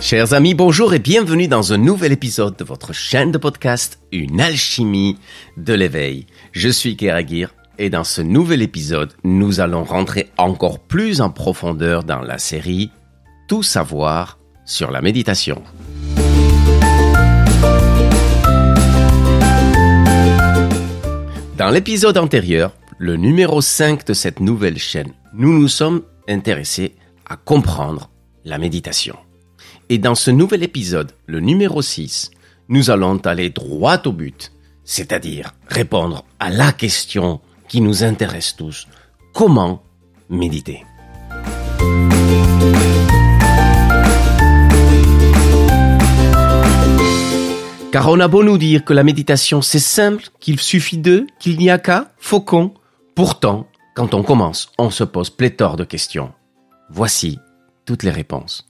Chers amis, bonjour et bienvenue dans un nouvel épisode de votre chaîne de podcast Une alchimie de l'éveil. Je suis Keragir et dans ce nouvel épisode, nous allons rentrer encore plus en profondeur dans la série Tout savoir sur la méditation. Dans l'épisode antérieur, le numéro 5 de cette nouvelle chaîne, nous nous sommes intéressés à comprendre la méditation. Et dans ce nouvel épisode, le numéro 6, nous allons aller droit au but, c'est-à-dire répondre à la question qui nous intéresse tous. Comment méditer? Car on a beau nous dire que la méditation c'est simple, qu'il suffit d'eux, qu'il n'y a qu'à, faucon. Pourtant, quand on commence, on se pose pléthore de questions. Voici toutes les réponses.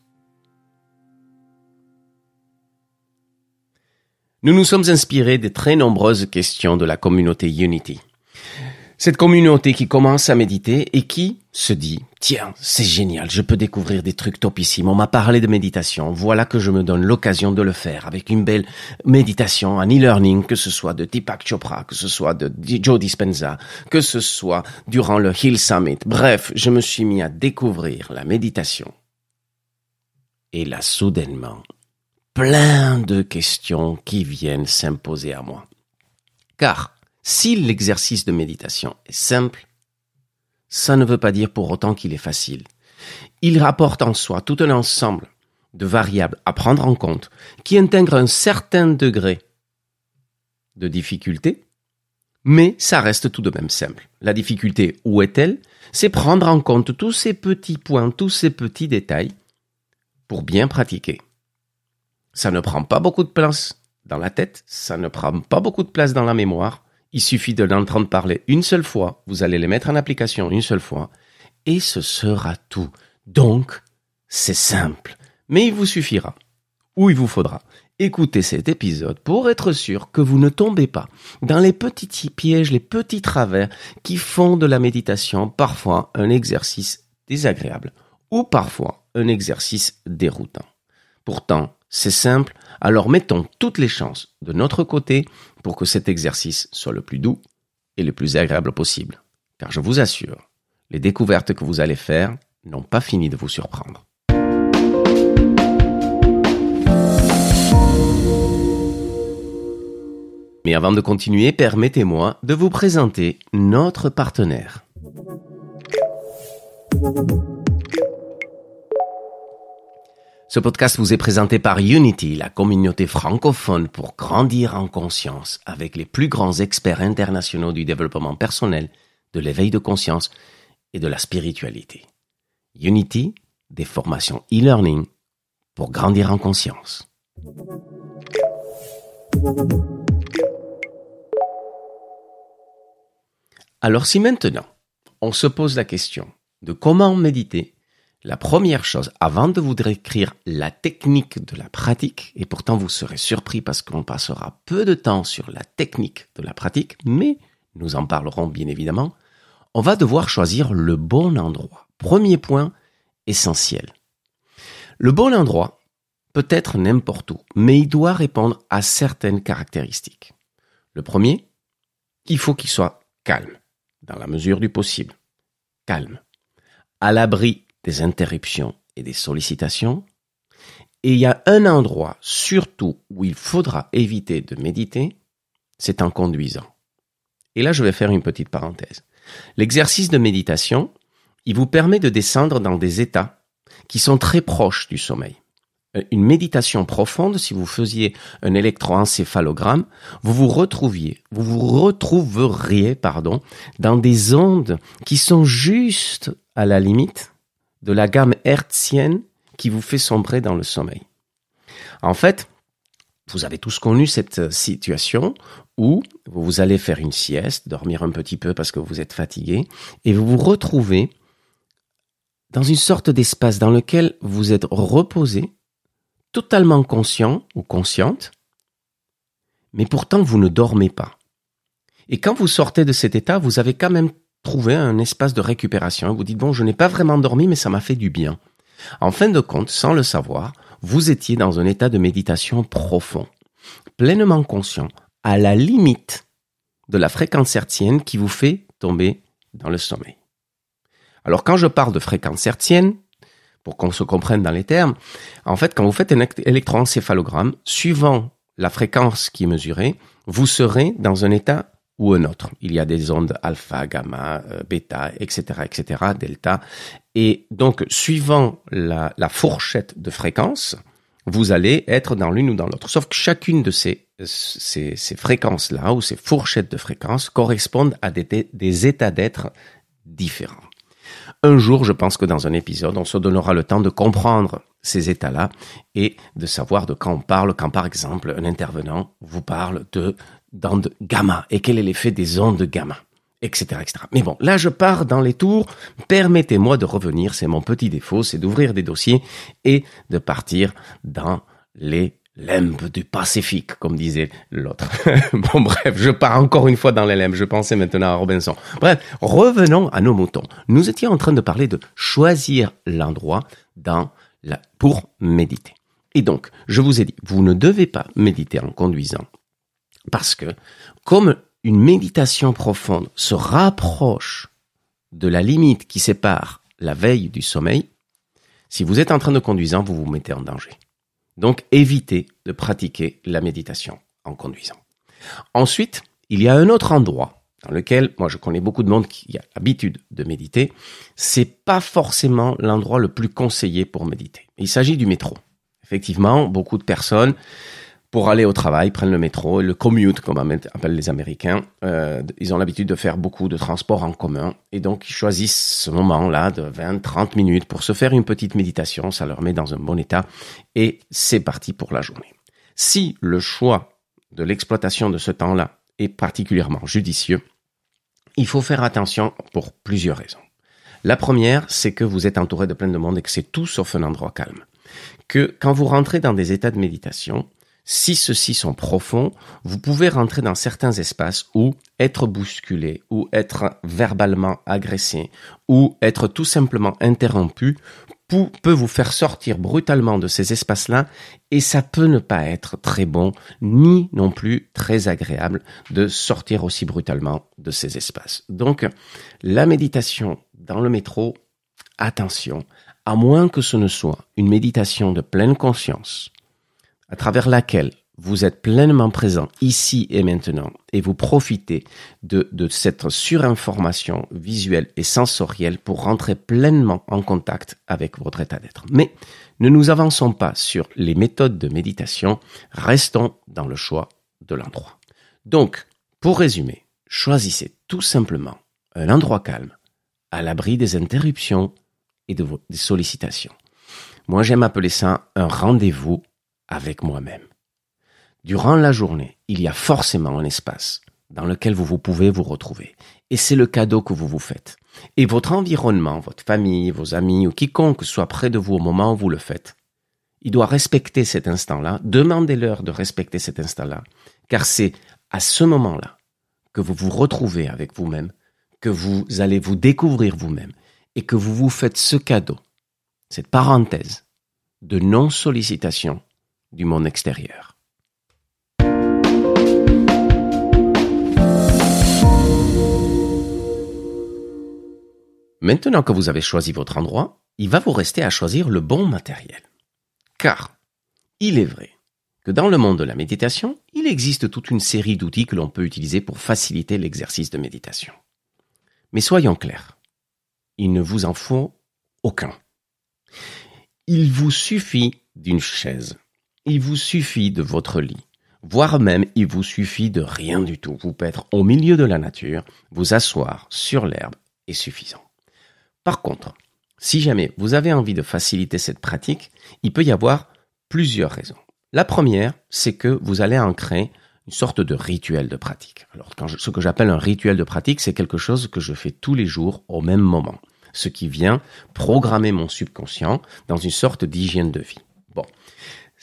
Nous nous sommes inspirés des très nombreuses questions de la communauté Unity. Cette communauté qui commence à méditer et qui se dit, tiens, c'est génial, je peux découvrir des trucs topissimes. On m'a parlé de méditation. Voilà que je me donne l'occasion de le faire avec une belle méditation, un e-learning, que ce soit de Deepak Chopra, que ce soit de Joe Dispenza, que ce soit durant le Hill Summit. Bref, je me suis mis à découvrir la méditation. Et là, soudainement, plein de questions qui viennent s'imposer à moi. Car si l'exercice de méditation est simple, ça ne veut pas dire pour autant qu'il est facile. Il rapporte en soi tout un ensemble de variables à prendre en compte qui intègrent un certain degré de difficulté, mais ça reste tout de même simple. La difficulté, où est-elle? C'est prendre en compte tous ces petits points, tous ces petits détails pour bien pratiquer. Ça ne prend pas beaucoup de place dans la tête, ça ne prend pas beaucoup de place dans la mémoire. Il suffit de l'entendre parler une seule fois, vous allez les mettre en application une seule fois, et ce sera tout. Donc, c'est simple, mais il vous suffira, ou il vous faudra, écouter cet épisode pour être sûr que vous ne tombez pas dans les petits pièges, les petits travers qui font de la méditation parfois un exercice désagréable, ou parfois un exercice déroutant. Pourtant, c'est simple, alors mettons toutes les chances de notre côté pour que cet exercice soit le plus doux et le plus agréable possible. Car je vous assure, les découvertes que vous allez faire n'ont pas fini de vous surprendre. Mais avant de continuer, permettez-moi de vous présenter notre partenaire. Ce podcast vous est présenté par Unity, la communauté francophone pour grandir en conscience avec les plus grands experts internationaux du développement personnel, de l'éveil de conscience et de la spiritualité. Unity, des formations e-learning pour grandir en conscience. Alors si maintenant on se pose la question de comment méditer, la première chose, avant de vous décrire la technique de la pratique, et pourtant vous serez surpris parce qu'on passera peu de temps sur la technique de la pratique, mais nous en parlerons bien évidemment, on va devoir choisir le bon endroit. Premier point essentiel. Le bon endroit peut être n'importe où, mais il doit répondre à certaines caractéristiques. Le premier, il faut qu'il soit calme, dans la mesure du possible. Calme. À l'abri des interruptions et des sollicitations. Et il y a un endroit surtout où il faudra éviter de méditer, c'est en conduisant. Et là, je vais faire une petite parenthèse. L'exercice de méditation, il vous permet de descendre dans des états qui sont très proches du sommeil. Euh, une méditation profonde, si vous faisiez un électroencéphalogramme, vous vous retrouviez, vous vous retrouveriez, pardon, dans des ondes qui sont juste à la limite de la gamme hertzienne qui vous fait sombrer dans le sommeil. En fait, vous avez tous connu cette situation où vous allez faire une sieste, dormir un petit peu parce que vous êtes fatigué, et vous vous retrouvez dans une sorte d'espace dans lequel vous êtes reposé, totalement conscient ou consciente, mais pourtant vous ne dormez pas. Et quand vous sortez de cet état, vous avez quand même trouver un espace de récupération et vous dites, bon, je n'ai pas vraiment dormi, mais ça m'a fait du bien. En fin de compte, sans le savoir, vous étiez dans un état de méditation profond, pleinement conscient, à la limite de la fréquence hertzienne qui vous fait tomber dans le sommeil. Alors quand je parle de fréquence hertzienne, pour qu'on se comprenne dans les termes, en fait, quand vous faites un électroencéphalogramme, suivant la fréquence qui est mesurée, vous serez dans un état ou un autre. Il y a des ondes alpha, gamma, euh, bêta, etc., etc., delta. Et donc, suivant la, fourchette de fréquence, vous allez être dans l'une ou dans l'autre. Sauf que chacune de ces, ces, ces fréquences-là, ou ces fourchettes de fréquences, correspondent à des états d'être différents. Un jour, je pense que dans un épisode, on se donnera le temps de comprendre ces états-là et de savoir de quand on parle, quand par exemple un intervenant vous parle de d'ondes gamma et quel est l'effet des ondes gamma, etc., etc. Mais bon, là je pars dans les tours. Permettez-moi de revenir, c'est mon petit défaut, c'est d'ouvrir des dossiers et de partir dans les Lembe du Pacifique, comme disait l'autre. bon, bref, je pars encore une fois dans les limbes. Je pensais maintenant à Robinson. Bref, revenons à nos moutons. Nous étions en train de parler de choisir l'endroit dans la, pour méditer. Et donc, je vous ai dit, vous ne devez pas méditer en conduisant. Parce que, comme une méditation profonde se rapproche de la limite qui sépare la veille du sommeil, si vous êtes en train de conduire, vous vous mettez en danger. Donc évitez de pratiquer la méditation en conduisant. Ensuite, il y a un autre endroit dans lequel, moi je connais beaucoup de monde qui a l'habitude de méditer, c'est pas forcément l'endroit le plus conseillé pour méditer. Il s'agit du métro. Effectivement, beaucoup de personnes pour aller au travail, prennent le métro, le commute, comme appellent les Américains. Euh, ils ont l'habitude de faire beaucoup de transports en commun et donc ils choisissent ce moment-là de 20-30 minutes pour se faire une petite méditation. Ça leur met dans un bon état et c'est parti pour la journée. Si le choix de l'exploitation de ce temps-là est particulièrement judicieux, il faut faire attention pour plusieurs raisons. La première, c'est que vous êtes entouré de plein de monde et que c'est tout sauf un endroit calme. Que quand vous rentrez dans des états de méditation, si ceux-ci sont profonds, vous pouvez rentrer dans certains espaces où être bousculé, ou être verbalement agressé, ou être tout simplement interrompu peut vous faire sortir brutalement de ces espaces-là et ça peut ne pas être très bon ni non plus très agréable de sortir aussi brutalement de ces espaces. Donc la méditation dans le métro, attention, à moins que ce ne soit une méditation de pleine conscience, à travers laquelle vous êtes pleinement présent ici et maintenant et vous profitez de, cette surinformation visuelle et sensorielle pour rentrer pleinement en contact avec votre état d'être. Mais ne nous avançons pas sur les méthodes de méditation, restons dans le choix de l'endroit. Donc, pour résumer, choisissez tout simplement un endroit calme, à l'abri des interruptions et de des sollicitations. Moi, j'aime appeler ça un rendez-vous avec moi-même. Durant la journée, il y a forcément un espace dans lequel vous, vous pouvez vous retrouver. Et c'est le cadeau que vous vous faites. Et votre environnement, votre famille, vos amis ou quiconque soit près de vous au moment où vous le faites, il doit respecter cet instant-là. Demandez-leur de respecter cet instant-là. Car c'est à ce moment-là que vous vous retrouvez avec vous-même, que vous allez vous découvrir vous-même et que vous vous faites ce cadeau, cette parenthèse de non-sollicitation du monde extérieur. Maintenant que vous avez choisi votre endroit, il va vous rester à choisir le bon matériel. Car, il est vrai que dans le monde de la méditation, il existe toute une série d'outils que l'on peut utiliser pour faciliter l'exercice de méditation. Mais soyons clairs, il ne vous en faut aucun. Il vous suffit d'une chaise, il vous suffit de votre lit, voire même il vous suffit de rien du tout. Vous pouvez au milieu de la nature, vous asseoir sur l'herbe est suffisant. Par contre, si jamais vous avez envie de faciliter cette pratique, il peut y avoir plusieurs raisons. La première, c'est que vous allez en créer une sorte de rituel de pratique. Alors, ce que j'appelle un rituel de pratique, c'est quelque chose que je fais tous les jours au même moment, ce qui vient programmer mon subconscient dans une sorte d'hygiène de vie.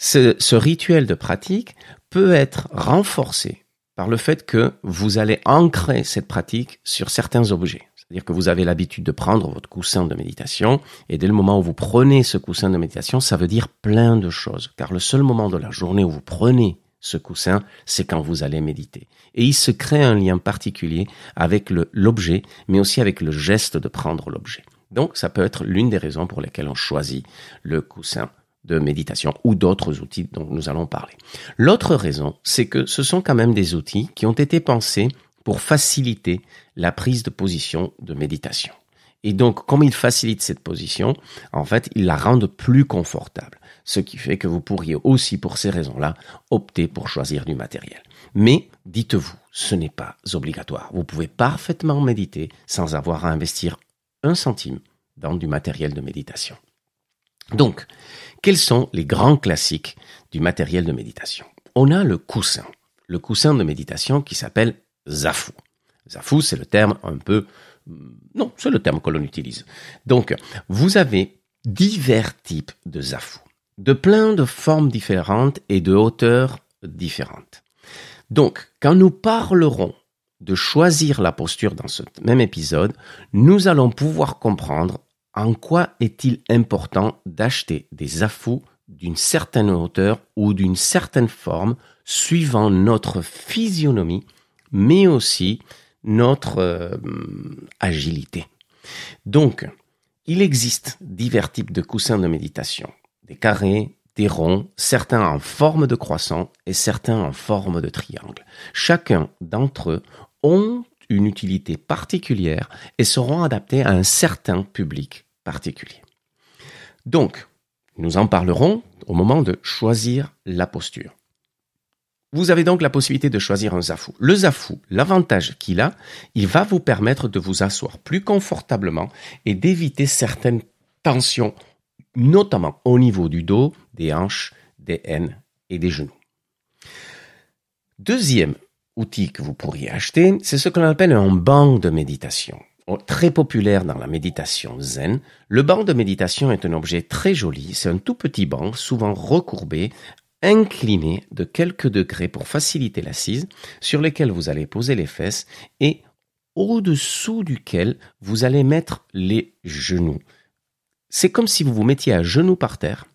Bon, ce, rituel de pratique peut être renforcé par le fait que vous allez ancrer cette pratique sur certains objets. C'est-à-dire que vous avez l'habitude de prendre votre coussin de méditation et dès le moment où vous prenez ce coussin de méditation, ça veut dire plein de choses. Car le seul moment de la journée où vous prenez ce coussin, c'est quand vous allez méditer. Et il se crée un lien particulier avec l'objet, mais aussi avec le geste de prendre l'objet. Donc ça peut être l'une des raisons pour lesquelles on choisit le coussin de méditation ou d'autres outils dont nous allons parler. L'autre raison, c'est que ce sont quand même des outils qui ont été pensés pour faciliter la prise de position de méditation. Et donc, comme ils facilitent cette position, en fait, ils la rendent plus confortable. Ce qui fait que vous pourriez aussi, pour ces raisons-là, opter pour choisir du matériel. Mais, dites-vous, ce n'est pas obligatoire. Vous pouvez parfaitement méditer sans avoir à investir un centime dans du matériel de méditation. Donc, quels sont les grands classiques du matériel de méditation? On a le coussin, le coussin de méditation qui s'appelle Zafu. Zafu, c'est le terme un peu... Non, c'est le terme que l'on utilise. Donc, vous avez divers types de Zafu, de plein de formes différentes et de hauteurs différentes. Donc, quand nous parlerons de choisir la posture dans ce même épisode, nous allons pouvoir comprendre en quoi est-il important d'acheter des affous d'une certaine hauteur ou d'une certaine forme suivant notre physionomie, mais aussi notre euh, agilité? Donc, il existe divers types de coussins de méditation, des carrés, des ronds, certains en forme de croissant et certains en forme de triangle. Chacun d'entre eux ont une utilité particulière et seront adaptés à un certain public particulier. Donc, nous en parlerons au moment de choisir la posture. Vous avez donc la possibilité de choisir un zafou. Le zafou, l'avantage qu'il a, il va vous permettre de vous asseoir plus confortablement et d'éviter certaines tensions, notamment au niveau du dos, des hanches, des haines et des genoux. Deuxième outil que vous pourriez acheter, c'est ce qu'on appelle un banc de méditation. Oh, très populaire dans la méditation zen, le banc de méditation est un objet très joli. C'est un tout petit banc, souvent recourbé, incliné de quelques degrés pour faciliter l'assise, sur lequel vous allez poser les fesses et au-dessous duquel vous allez mettre les genoux. C'est comme si vous vous mettiez à genoux par terre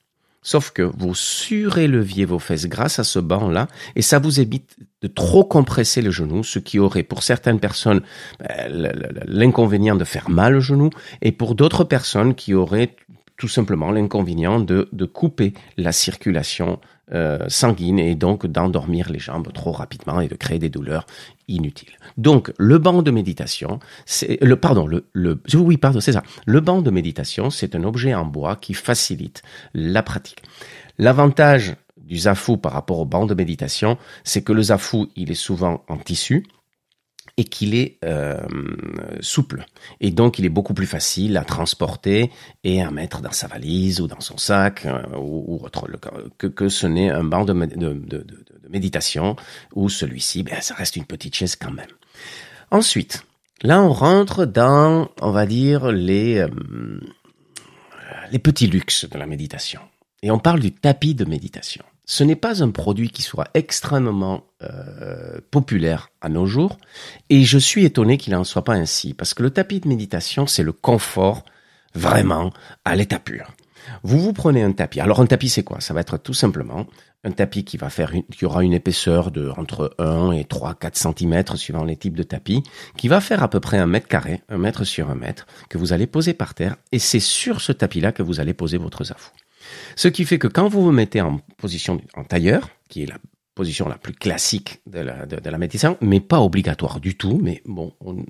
Sauf que vous suréleviez vos fesses grâce à ce banc-là et ça vous évite de trop compresser le genou, ce qui aurait pour certaines personnes ben, l'inconvénient de faire mal au genou et pour d'autres personnes qui auraient tout simplement l'inconvénient de, de couper la circulation euh, sanguine et donc d'endormir les jambes trop rapidement et de créer des douleurs inutiles. Donc le banc de méditation, c'est le pardon le le oui pardon c'est ça. Le banc de méditation, c'est un objet en bois qui facilite la pratique. L'avantage du zafou par rapport au banc de méditation, c'est que le zafou, il est souvent en tissu, et qu'il est euh, souple. Et donc, il est beaucoup plus facile à transporter et à mettre dans sa valise ou dans son sac euh, ou, autre, que, ce n'est un banc de, méditation où celui-ci, ben, ça reste une petite chaise quand même. Ensuite, là, on rentre dans, on va dire, les, euh, les petits luxes de la méditation. Et on parle du tapis de méditation ce n'est pas un produit qui soit extrêmement euh, populaire à nos jours, et je suis étonné qu'il n'en soit pas ainsi, parce que le tapis de méditation, c'est le confort vraiment à l'état pur. Vous vous prenez un tapis. Alors un tapis, c'est quoi? Ça va être tout simplement un tapis qui va faire, qui aura une épaisseur de entre 1 et 3, 4 cm suivant les types de tapis, qui va faire à peu près un mètre carré, un mètre sur un mètre, que vous allez poser par terre, et c'est sur ce tapis-là que vous allez poser votre zafou. Ce qui fait que quand vous vous mettez en position en tailleur, qui est la position la plus classique de la, de, la méditation, mais pas obligatoire du tout, mais bon, on,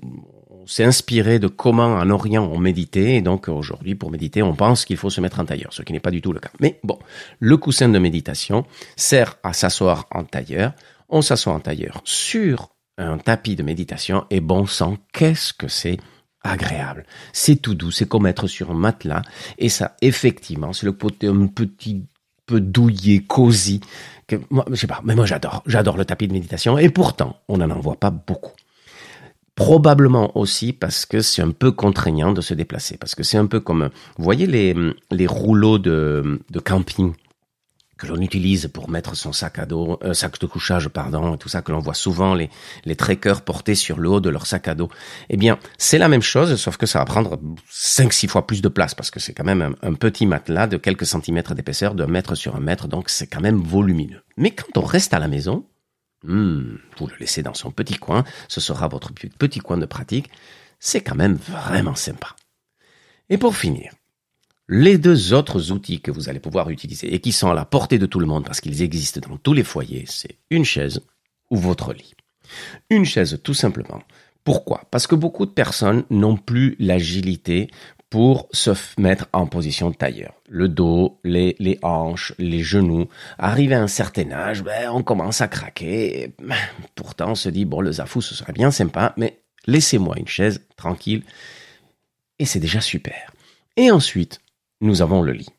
s'est inspiré de comment en Orient on méditait, et donc aujourd'hui pour méditer on pense qu'il faut se mettre en tailleur, ce qui n'est pas du tout le cas. Mais bon, le coussin de méditation sert à s'asseoir en tailleur, on s'assoit en tailleur sur un tapis de méditation, et bon sang, qu'est-ce que c'est agréable. C'est tout doux, c'est comme être sur un matelas. Et ça, effectivement, c'est le côté un petit peu douillé, cosy. Que, moi, je sais pas, mais moi j'adore. J'adore le tapis de méditation. Et pourtant, on n'en voit pas beaucoup. Probablement aussi parce que c'est un peu contraignant de se déplacer. Parce que c'est un peu comme, vous voyez les, les rouleaux de, de camping? Que l'on utilise pour mettre son sac à dos, euh, sac de couchage, pardon, tout ça que l'on voit souvent les les trekkers porter sur le haut de leur sac à dos. Eh bien, c'est la même chose, sauf que ça va prendre 5-6 fois plus de place parce que c'est quand même un, petit matelas de quelques centimètres d'épaisseur, de mètre sur un mètre, donc c'est quand même volumineux. Mais quand on reste à la maison, hmm, vous le laissez dans son petit coin, ce sera votre petit coin de pratique. C'est quand même vraiment sympa. Et pour finir, les deux autres outils que vous allez pouvoir utiliser et qui sont à la portée de tout le monde parce qu'ils existent dans tous les foyers, c'est une chaise ou votre lit. Une chaise tout simplement. Pourquoi? Parce que beaucoup de personnes n'ont plus l'agilité pour se mettre en position de tailleur. Le dos, les, hanches, les genoux. Arrivé à un certain âge, ben, on commence à craquer. Pourtant, on se dit, bon, le zafou, ce serait bien sympa, mais laissez-moi une chaise tranquille. Et c'est déjà super. Et ensuite, nous avons le lit.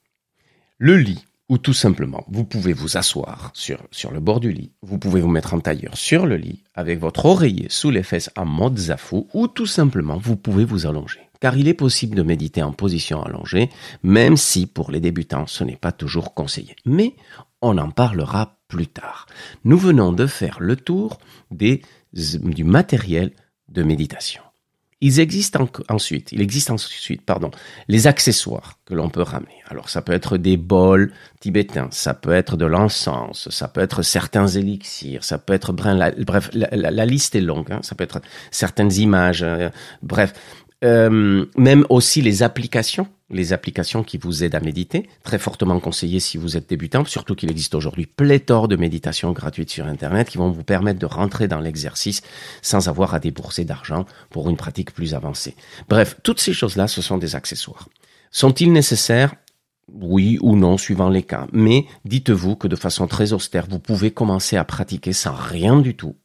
Le lit, ou tout simplement, vous pouvez vous asseoir sur, le bord du lit, vous pouvez vous mettre en tailleur sur le lit, avec votre oreiller sous les fesses en mode zafou, ou tout simplement, vous pouvez vous allonger. Car il est possible de méditer en position allongée, même si pour les débutants ce n'est pas toujours conseillé. Mais on en parlera plus tard. Nous venons de faire le tour du matériel de méditation. Il existe ensuite, il existe ensuite, pardon, les accessoires que l'on peut ramener. Alors ça peut être des bols tibétains, ça peut être de l'encens, ça peut être certains élixirs, ça peut être bref, la, liste est longue. Hein, ça peut être certaines images, euh, bref, euh, même aussi les applications, les applications qui vous aident à méditer, très fortement conseillées si vous êtes débutant, surtout qu'il existe aujourd'hui pléthore de méditations gratuites sur Internet qui vont vous permettre de rentrer dans l'exercice sans avoir à débourser d'argent pour une pratique plus avancée. Bref, toutes ces choses-là, ce sont des accessoires. Sont-ils nécessaires? Oui ou non, suivant les cas. Mais dites-vous que de façon très austère, vous pouvez commencer à pratiquer sans rien du tout.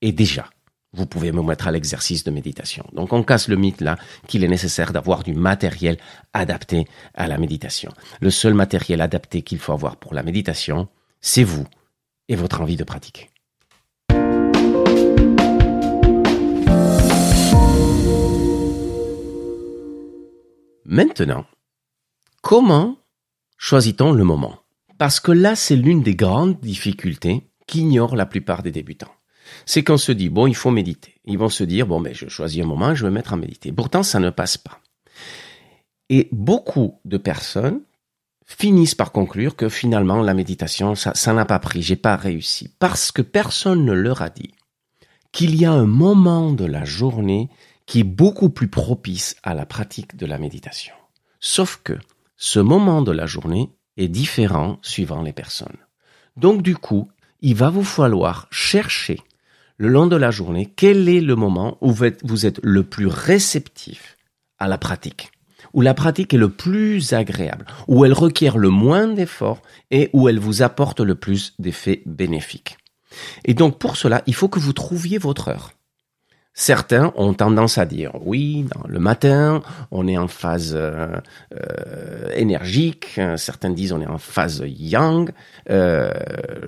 Et déjà, vous pouvez me mettre à l'exercice de méditation. Donc on casse le mythe là qu'il est nécessaire d'avoir du matériel adapté à la méditation. Le seul matériel adapté qu'il faut avoir pour la méditation, c'est vous et votre envie de pratiquer. Maintenant, comment choisit-on le moment? Parce que là, c'est l'une des grandes difficultés qu'ignorent la plupart des débutants c'est qu'on se dit, bon, il faut méditer. Ils vont se dire, bon, mais je choisis un moment, je vais me mettre à méditer. Pourtant, ça ne passe pas. Et beaucoup de personnes finissent par conclure que finalement, la méditation, ça n'a pas pris, j'ai pas réussi. Parce que personne ne leur a dit qu'il y a un moment de la journée qui est beaucoup plus propice à la pratique de la méditation. Sauf que ce moment de la journée est différent suivant les personnes. Donc du coup, il va vous falloir chercher le long de la journée, quel est le moment où vous êtes le plus réceptif à la pratique? Où la pratique est le plus agréable, où elle requiert le moins d'efforts et où elle vous apporte le plus d'effets bénéfiques? Et donc pour cela, il faut que vous trouviez votre heure. Certains ont tendance à dire oui, le matin, on est en phase euh, euh, énergique. Certains disent on est en phase yang. Euh,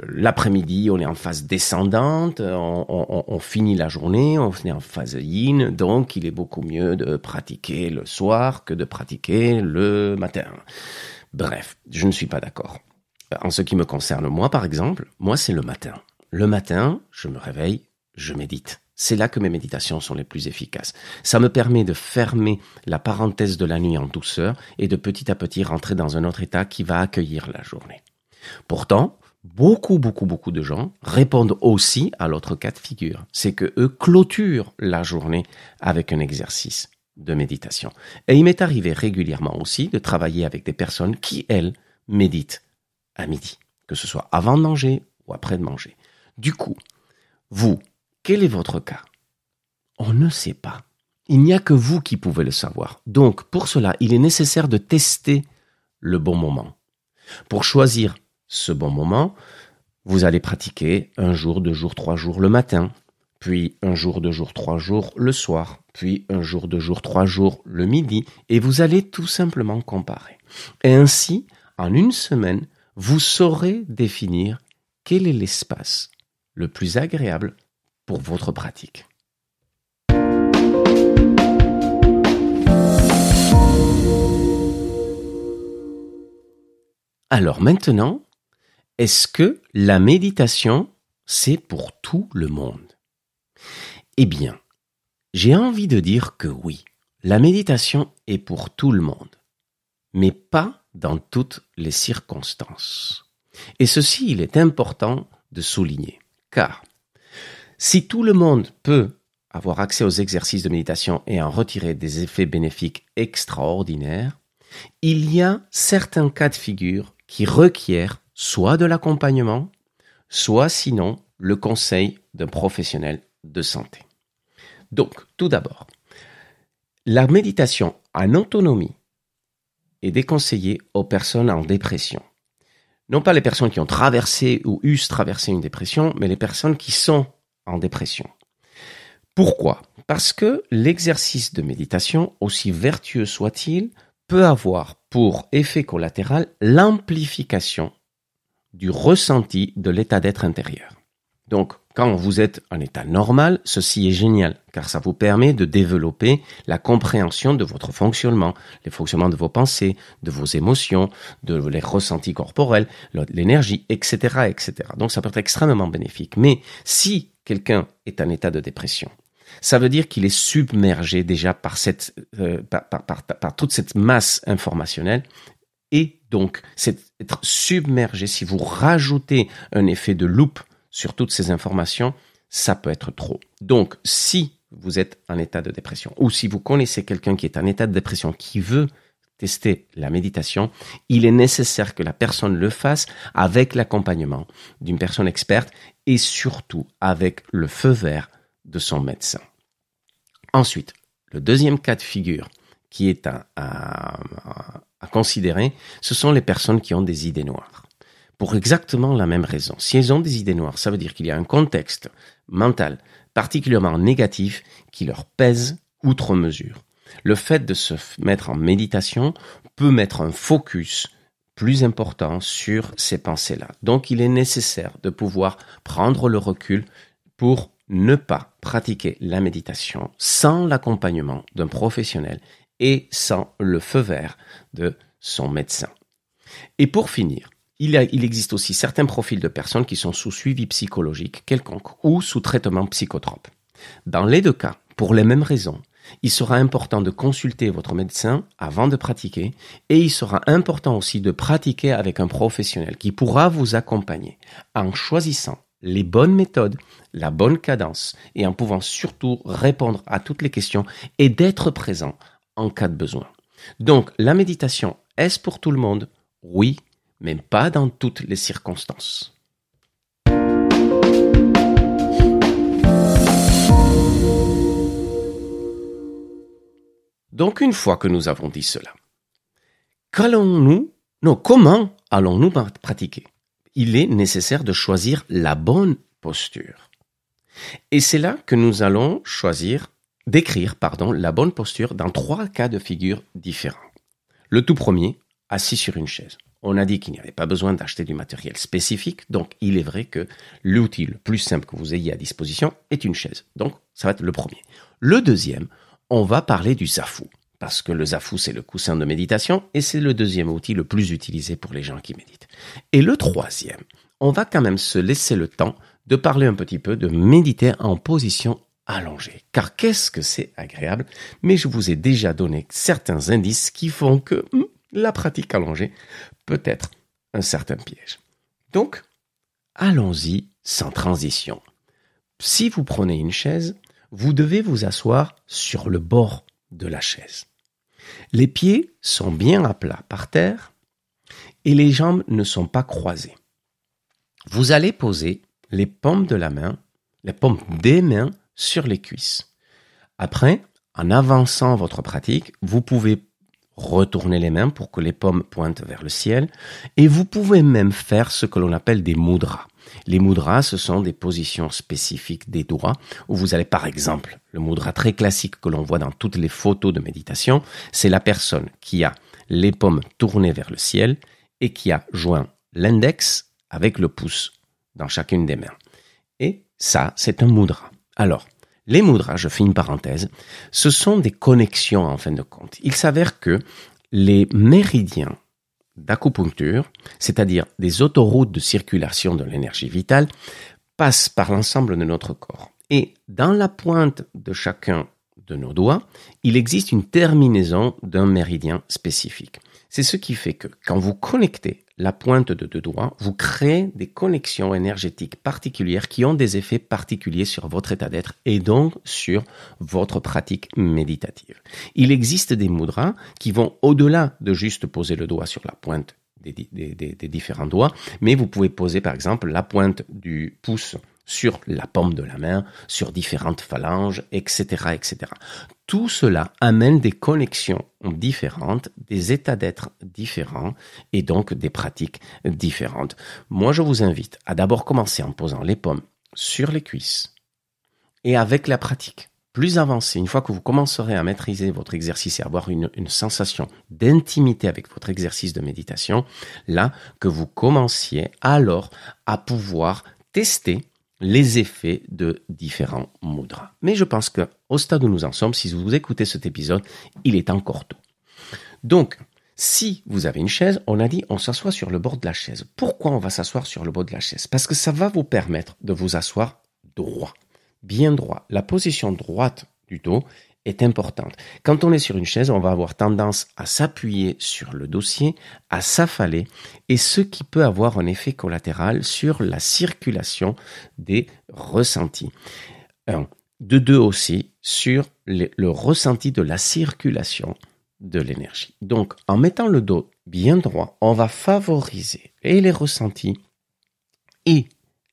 l'après-midi, on est en phase descendante. On, finit la journée, on est en phase yin. Donc, il est beaucoup mieux de pratiquer le soir que de pratiquer le matin. Bref, je ne suis pas d'accord. En ce qui me concerne, moi, par exemple, moi, c'est le matin. Le matin, je me réveille, je médite. C'est là que mes méditations sont les plus efficaces. Ça me permet de fermer la parenthèse de la nuit en douceur et de petit à petit rentrer dans un autre état qui va accueillir la journée. Pourtant, beaucoup, beaucoup, beaucoup de gens répondent aussi à l'autre cas de figure. C'est que eux clôturent la journée avec un exercice de méditation. Et il m'est arrivé régulièrement aussi de travailler avec des personnes qui, elles, méditent à midi, que ce soit avant de manger ou après de manger. Du coup, vous, quel est votre cas? On ne sait pas. Il n'y a que vous qui pouvez le savoir. Donc, pour cela, il est nécessaire de tester le bon moment. Pour choisir ce bon moment, vous allez pratiquer un jour, deux jours, trois jours le matin, puis un jour, deux jours, trois jours le soir, puis un jour, deux jours, trois jours le midi, et vous allez tout simplement comparer. Et ainsi, en une semaine, vous saurez définir quel est l'espace le plus agréable pour votre pratique. Alors maintenant, est-ce que la méditation, c'est pour tout le monde? Eh bien, j'ai envie de dire que oui, la méditation est pour tout le monde, mais pas dans toutes les circonstances. Et ceci, il est important de souligner, car si tout le monde peut avoir accès aux exercices de méditation et en retirer des effets bénéfiques extraordinaires, il y a certains cas de figure qui requièrent soit de l'accompagnement, soit sinon le conseil d'un professionnel de santé. Donc, tout d'abord, la méditation en autonomie est déconseillée aux personnes en dépression. Non pas les personnes qui ont traversé ou eussent traversé une dépression, mais les personnes qui sont en dépression. Pourquoi? Parce que l'exercice de méditation, aussi vertueux soit-il, peut avoir pour effet collatéral l'amplification du ressenti de l'état d'être intérieur. Donc, quand vous êtes en état normal, ceci est génial, car ça vous permet de développer la compréhension de votre fonctionnement, les fonctionnements de vos pensées, de vos émotions, de les ressentis corporels, l'énergie, etc., etc. Donc, ça peut être extrêmement bénéfique. Mais si quelqu'un est en état de dépression, ça veut dire qu'il est submergé déjà par euh, toute cette masse informationnelle et donc c'est être submergé. Si vous rajoutez un effet de loupe sur toutes ces informations, ça peut être trop. Donc, si vous êtes en état de dépression ou si vous connaissez quelqu'un qui est en état de dépression qui veut tester la méditation, il est nécessaire que la personne le fasse avec l'accompagnement d'une personne experte et surtout avec le feu vert de son médecin. Ensuite, le deuxième cas de figure qui est à, considérer, ce sont les personnes qui ont des idées noires pour exactement la même raison. Si elles ont des idées noires, ça veut dire qu'il y a un contexte mental particulièrement négatif qui leur pèse outre mesure. Le fait de se mettre en méditation peut mettre un focus plus important sur ces pensées-là. Donc il est nécessaire de pouvoir prendre le recul pour ne pas pratiquer la méditation sans l'accompagnement d'un professionnel et sans le feu vert de son médecin. Et pour finir, il, existe aussi certains profils de personnes qui sont sous suivi psychologique quelconque ou sous traitement psychotrope. Dans les deux cas, pour les mêmes raisons, il sera important de consulter votre médecin avant de pratiquer et il sera important aussi de pratiquer avec un professionnel qui pourra vous accompagner en choisissant les bonnes méthodes, la bonne cadence et en pouvant surtout répondre à toutes les questions et d'être présent en cas de besoin. Donc la méditation, est-ce pour tout le monde? Oui, mais pas dans toutes les circonstances. Donc une fois que nous avons dit cela, qu'allons-nous, non, comment allons-nous pratiquer? Il est nécessaire de choisir la bonne posture. Et c'est là que nous allons choisir, décrire, pardon, la bonne posture dans trois cas de figure différents. Le tout premier, assis sur une chaise. On a dit qu'il n'y avait pas besoin d'acheter du matériel spécifique, donc il est vrai que l'outil le plus simple que vous ayez à disposition est une chaise. Donc ça va être le premier. Le deuxième, on va parler du zafou, parce que le zafou c'est le coussin de méditation et c'est le deuxième outil le plus utilisé pour les gens qui méditent. Et le troisième, on va quand même se laisser le temps de parler un petit peu de méditer en position allongée. Car qu'est-ce que c'est agréable, mais je vous ai déjà donné certains indices qui font que hmm, la pratique allongée peut être un certain piège. Donc, allons-y sans transition. Si vous prenez une chaise, vous devez vous asseoir sur le bord de la chaise. Les pieds sont bien à plat par terre et les jambes ne sont pas croisées. Vous allez poser les paumes de la main, les paumes des mains sur les cuisses. Après, en avançant votre pratique, vous pouvez retournez les mains pour que les pommes pointent vers le ciel, et vous pouvez même faire ce que l'on appelle des mudras. Les mudras, ce sont des positions spécifiques des doigts, où vous allez par exemple, le mudra très classique que l'on voit dans toutes les photos de méditation, c'est la personne qui a les pommes tournées vers le ciel et qui a joint l'index avec le pouce dans chacune des mains. Et ça, c'est un mudra. Alors, les mudras, je fais une parenthèse, ce sont des connexions en fin de compte. Il s'avère que les méridiens d'acupuncture, c'est-à-dire des autoroutes de circulation de l'énergie vitale, passent par l'ensemble de notre corps. Et dans la pointe de chacun de nos doigts, il existe une terminaison d'un méridien spécifique. C'est ce qui fait que quand vous connectez la pointe de deux doigts, vous créez des connexions énergétiques particulières qui ont des effets particuliers sur votre état d'être et donc sur votre pratique méditative. Il existe des mudras qui vont au-delà de juste poser le doigt sur la pointe des différents doigts, mais vous pouvez poser par exemple la pointe du pouce sur la paume de la main, sur différentes phalanges, etc., etc. Tout cela amène des connexions différentes, des états d'être différents et donc des pratiques différentes. Moi, je vous invite à d'abord commencer en posant les paumes sur les cuisses et avec la pratique plus avancée, une fois que vous commencerez à maîtriser votre exercice et avoir une, une sensation d'intimité avec votre exercice de méditation, là que vous commenciez alors à pouvoir tester les effets de différents mudras. Mais je pense que au stade où nous en sommes, si vous écoutez cet épisode, il est encore tôt. Donc, si vous avez une chaise, on a dit on s'assoit sur le bord de la chaise. Pourquoi on va s'asseoir sur le bord de la chaise? Parce que ça va vous permettre de vous asseoir droit, bien droit. La position droite du dos est importante. Quand on est sur une chaise, on va avoir tendance à s'appuyer sur le dossier, à s'affaler, et ce qui peut avoir un effet collatéral sur la circulation des ressentis. De deux aussi, sur le ressenti de la circulation de l'énergie. Donc, en mettant le dos bien droit, on va favoriser et les ressentis et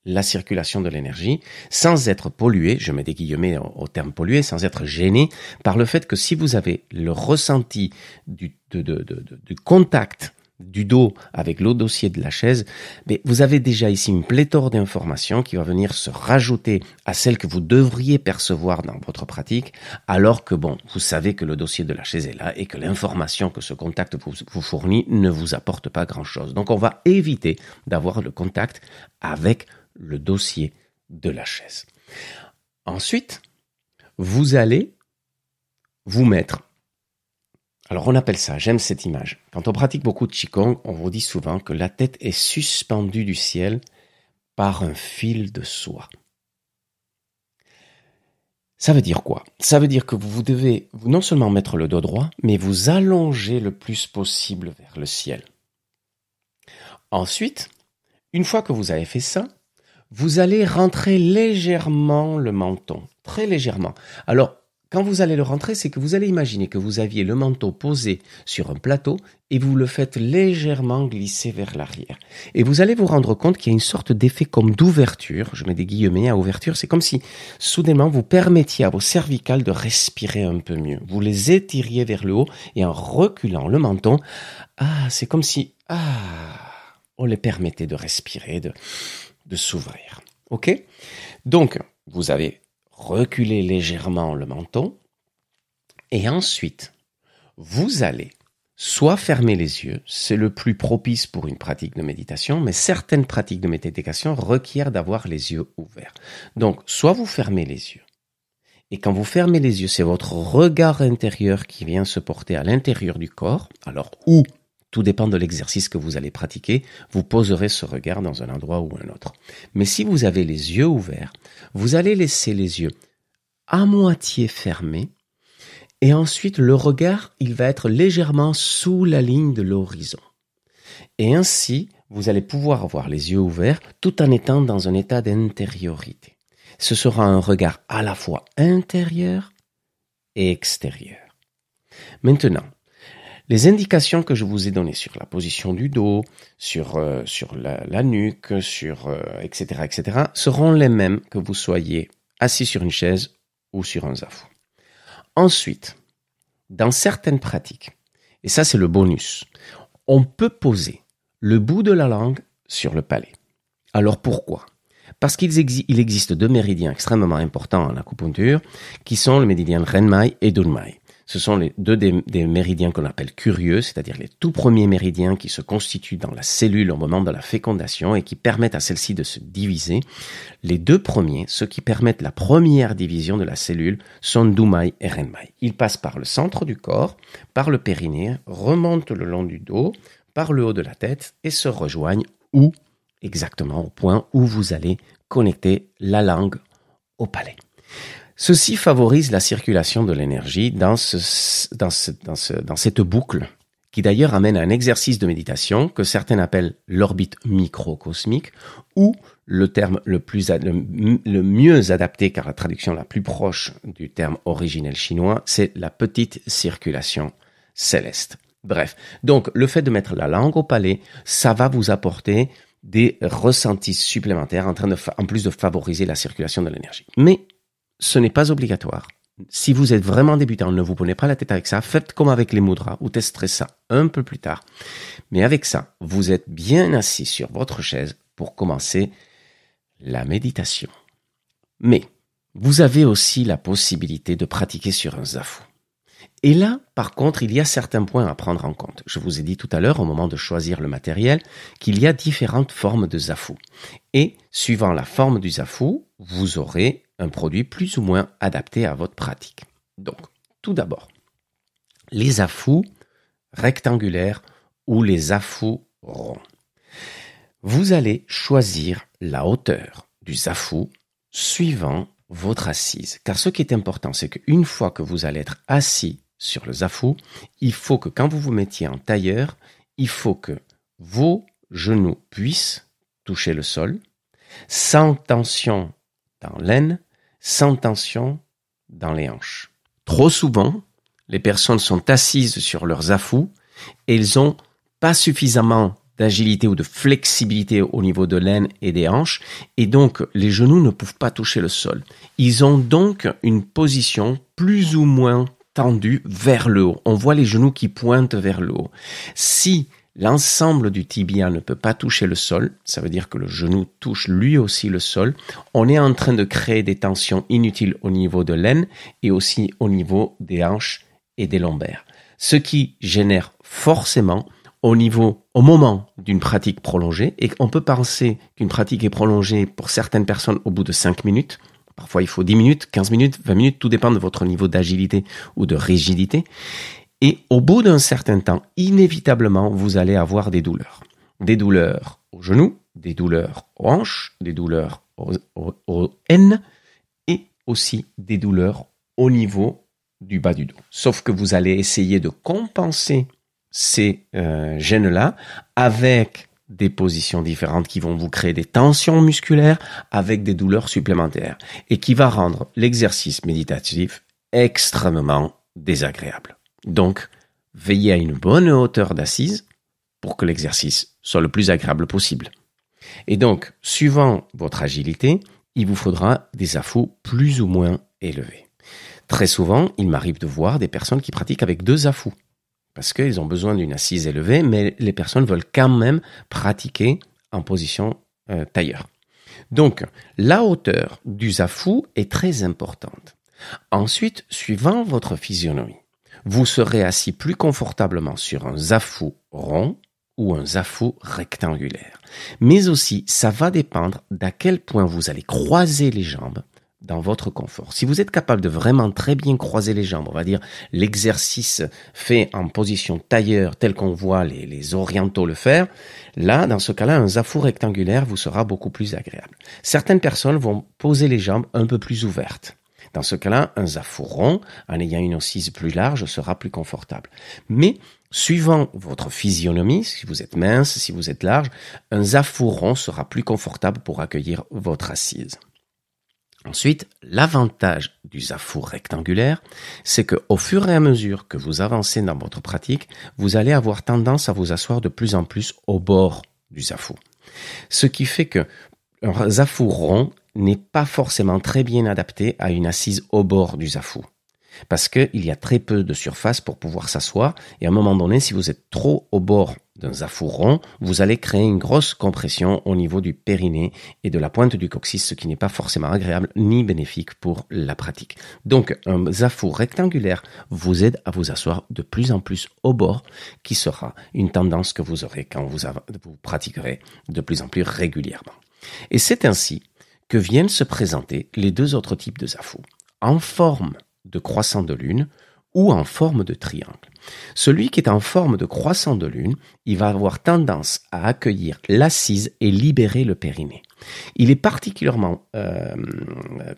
la circulation de l'énergie sans être pollué, je mets des guillemets au, terme pollué, sans être gêné par le fait que si vous avez le ressenti du, du contact du dos avec le dossier de la chaise, mais vous avez déjà ici une pléthore d'informations qui va venir se rajouter à celles que vous devriez percevoir dans votre pratique, alors que bon, vous savez que le dossier de la chaise est là et que l'information que ce contact vous, vous fournit ne vous apporte pas grand chose. Donc on va éviter d'avoir le contact avec le dossier de la chaise. Ensuite, vous allez vous mettre. Alors on appelle ça, j'aime cette image. Quand on pratique beaucoup de Qigong, on vous dit souvent que la tête est suspendue du ciel par un fil de soie. Ça veut dire quoi? Ça veut dire que vous devez non seulement mettre le dos droit, mais vous allonger le plus possible vers le ciel. Ensuite, une fois que vous avez fait ça, vous allez rentrer légèrement le menton, très légèrement. Alors, quand vous allez le rentrer, c'est que vous allez imaginer que vous aviez le menton posé sur un plateau et vous le faites légèrement glisser vers l'arrière. Et vous allez vous rendre compte qu'il y a une sorte d'effet comme d'ouverture. Je mets des guillemets à ouverture. C'est comme si soudainement vous permettiez à vos cervicales de respirer un peu mieux. Vous les étiriez vers le haut et en reculant le menton, ah, c'est comme si, ah, on les permettait de respirer, de, de s'ouvrir. OK Donc, vous avez reculé légèrement le menton et ensuite, vous allez soit fermer les yeux, c'est le plus propice pour une pratique de méditation, mais certaines pratiques de méditation requièrent d'avoir les yeux ouverts. Donc, soit vous fermez les yeux, et quand vous fermez les yeux, c'est votre regard intérieur qui vient se porter à l'intérieur du corps, alors où tout dépend de l'exercice que vous allez pratiquer. Vous poserez ce regard dans un endroit ou un autre. Mais si vous avez les yeux ouverts, vous allez laisser les yeux à moitié fermés et ensuite le regard, il va être légèrement sous la ligne de l'horizon. Et ainsi, vous allez pouvoir avoir les yeux ouverts tout en étant dans un état d'intériorité. Ce sera un regard à la fois intérieur et extérieur. Maintenant, les indications que je vous ai données sur la position du dos, sur, euh, sur la, nuque, sur etc., euh, etc., seront les mêmes que vous soyez assis sur une chaise ou sur un zafou. Ensuite, dans certaines pratiques, et ça c'est le bonus, on peut poser le bout de la langue sur le palais. Alors pourquoi? Parce qu'il existe deux méridiens extrêmement importants en acupuncture, qui sont le méridien Renmai et Dunmai. Ce sont les deux des, méridiens qu'on appelle curieux, c'est-à-dire les tout premiers méridiens qui se constituent dans la cellule au moment de la fécondation et qui permettent à celle-ci de se diviser. Les deux premiers, ceux qui permettent la première division de la cellule, sont Dumai et Renmai. Ils passent par le centre du corps, par le périnée, remontent le long du dos, par le haut de la tête et se rejoignent où? Exactement au point où vous allez connecter la langue au palais. Ceci favorise la circulation de l'énergie dans, ce, dans, ce, dans, ce, dans cette boucle qui d'ailleurs amène à un exercice de méditation que certains appellent l'orbite microcosmique ou le terme le, plus, le, mieux adapté car la traduction la plus proche du terme originel chinois, c'est la petite circulation céleste. Bref, donc le fait de mettre la langue au palais, ça va vous apporter des ressentis supplémentaires en, train de en plus de favoriser la circulation de l'énergie. Mais ce n'est pas obligatoire. Si vous êtes vraiment débutant, ne vous prenez pas la tête avec ça. Faites comme avec les mudras. Vous testerez ça un peu plus tard. Mais avec ça, vous êtes bien assis sur votre chaise pour commencer la méditation. Mais vous avez aussi la possibilité de pratiquer sur un zafu. Et là, par contre, il y a certains points à prendre en compte. Je vous ai dit tout à l'heure, au moment de choisir le matériel, qu'il y a différentes formes de zafu. Et suivant la forme du zafu, vous aurez un produit plus ou moins adapté à votre pratique. Donc, tout d'abord, les afous rectangulaires ou les afous ronds. Vous allez choisir la hauteur du zafou suivant votre assise. Car ce qui est important, c'est qu'une fois que vous allez être assis sur le zafou, il faut que quand vous vous mettiez en tailleur, il faut que vos genoux puissent le sol, sans tension dans l'aine, sans tension dans les hanches. Trop souvent, les personnes sont assises sur leurs affous et ils ont pas suffisamment d'agilité ou de flexibilité au niveau de l'aine et des hanches, et donc les genoux ne peuvent pas toucher le sol. Ils ont donc une position plus ou moins tendue vers le haut. On voit les genoux qui pointent vers le haut. Si l'ensemble du tibia ne peut pas toucher le sol, ça veut dire que le genou touche lui aussi le sol, on est en train de créer des tensions inutiles au niveau de l'aine et aussi au niveau des hanches et des lombaires. Ce qui génère forcément au niveau, au moment d'une pratique prolongée, et on peut penser qu'une pratique est prolongée pour certaines personnes au bout de 5 minutes, parfois il faut 10 minutes, 15 minutes, 20 minutes, tout dépend de votre niveau d'agilité ou de rigidité, et au bout d'un certain temps, inévitablement, vous allez avoir des douleurs. Des douleurs aux genoux, des douleurs aux hanches, des douleurs aux, haines, et aussi des douleurs au niveau du bas du dos. Sauf que vous allez essayer de compenser ces euh, gènes-là avec des positions différentes qui vont vous créer des tensions musculaires avec des douleurs supplémentaires et qui va rendre l'exercice méditatif extrêmement désagréable. Donc, veillez à une bonne hauteur d'assise pour que l'exercice soit le plus agréable possible. Et donc, suivant votre agilité, il vous faudra des affous plus ou moins élevés. Très souvent, il m'arrive de voir des personnes qui pratiquent avec deux affous parce qu'ils ont besoin d'une assise élevée, mais les personnes veulent quand même pratiquer en position euh, tailleur. Donc, la hauteur du zafou est très importante. Ensuite, suivant votre physionomie, vous serez assis plus confortablement sur un zafou rond ou un zafou rectangulaire. Mais aussi, ça va dépendre d'à quel point vous allez croiser les jambes dans votre confort. Si vous êtes capable de vraiment très bien croiser les jambes, on va dire l'exercice fait en position tailleur tel qu'on voit les, orientaux le faire, là, dans ce cas-là, un zafou rectangulaire vous sera beaucoup plus agréable. Certaines personnes vont poser les jambes un peu plus ouvertes. Dans ce cas-là, un zafou rond, en ayant une assise plus large, sera plus confortable. Mais, suivant votre physionomie, si vous êtes mince, si vous êtes large, un zafou rond sera plus confortable pour accueillir votre assise. Ensuite, l'avantage du zafou rectangulaire, c'est que au fur et à mesure que vous avancez dans votre pratique, vous allez avoir tendance à vous asseoir de plus en plus au bord du zafou. Ce qui fait que un zafou rond n'est pas forcément très bien adapté à une assise au bord du zafou parce qu'il y a très peu de surface pour pouvoir s'asseoir, et à un moment donné, si vous êtes trop au bord d'un zafour rond, vous allez créer une grosse compression au niveau du périnée et de la pointe du coccyx, ce qui n'est pas forcément agréable ni bénéfique pour la pratique. Donc, un zafour rectangulaire vous aide à vous asseoir de plus en plus au bord, qui sera une tendance que vous aurez quand vous, vous pratiquerez de plus en plus régulièrement. Et c'est ainsi que viennent se présenter les deux autres types de zafou. En forme de croissant de lune ou en forme de triangle. Celui qui est en forme de croissant de lune, il va avoir tendance à accueillir l'assise et libérer le périnée. Il est particulièrement euh,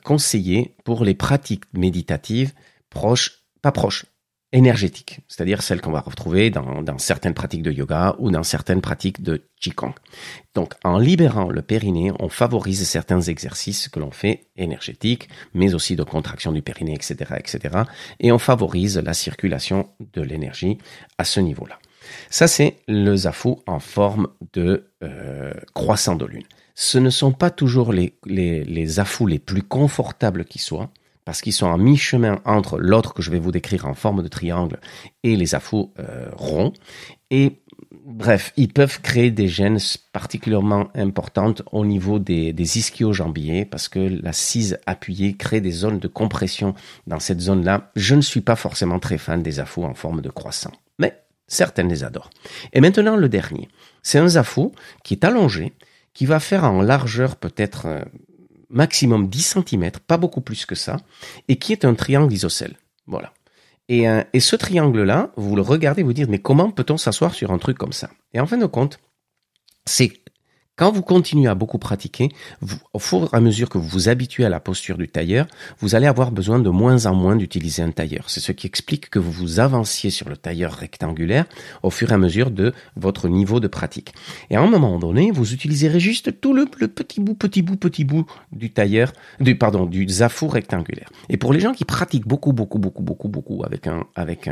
conseillé pour les pratiques méditatives proches, pas proches, énergétiques, c'est-à-dire celles qu'on va retrouver dans, dans, certaines pratiques de yoga ou dans certaines pratiques de Qigong. Donc, en libérant le périnée, on favorise certains exercices que l'on fait énergétiques, mais aussi de contraction du périnée, etc., etc., et on favorise la circulation de l'énergie à ce niveau-là. Ça, c'est le zafu en forme de euh, croissant de lune. Ce ne sont pas toujours les, les, les les plus confortables qui soient, parce qu'ils sont à mi-chemin entre l'autre que je vais vous décrire en forme de triangle et les afous euh, ronds. Et bref, ils peuvent créer des gènes particulièrement importantes au niveau des, des ischio-jambiers parce que la cise appuyée crée des zones de compression dans cette zone-là. Je ne suis pas forcément très fan des afous en forme de croissant, mais certaines les adorent. Et maintenant le dernier, c'est un zafou qui est allongé, qui va faire en largeur peut-être euh, maximum 10 cm, pas beaucoup plus que ça, et qui est un triangle isocèle. Voilà. Et, euh, et ce triangle-là, vous le regardez, vous dites, mais comment peut-on s'asseoir sur un truc comme ça? Et en fin de compte, c'est quand vous continuez à beaucoup pratiquer, au fur et à mesure que vous vous habituez à la posture du tailleur, vous allez avoir besoin de moins en moins d'utiliser un tailleur. C'est ce qui explique que vous vous avanciez sur le tailleur rectangulaire au fur et à mesure de votre niveau de pratique. Et à un moment donné, vous utiliserez juste tout le, petit bout, petit bout, petit bout du tailleur, du pardon, du zafou rectangulaire. Et pour les gens qui pratiquent beaucoup, beaucoup, beaucoup, beaucoup, beaucoup avec un avec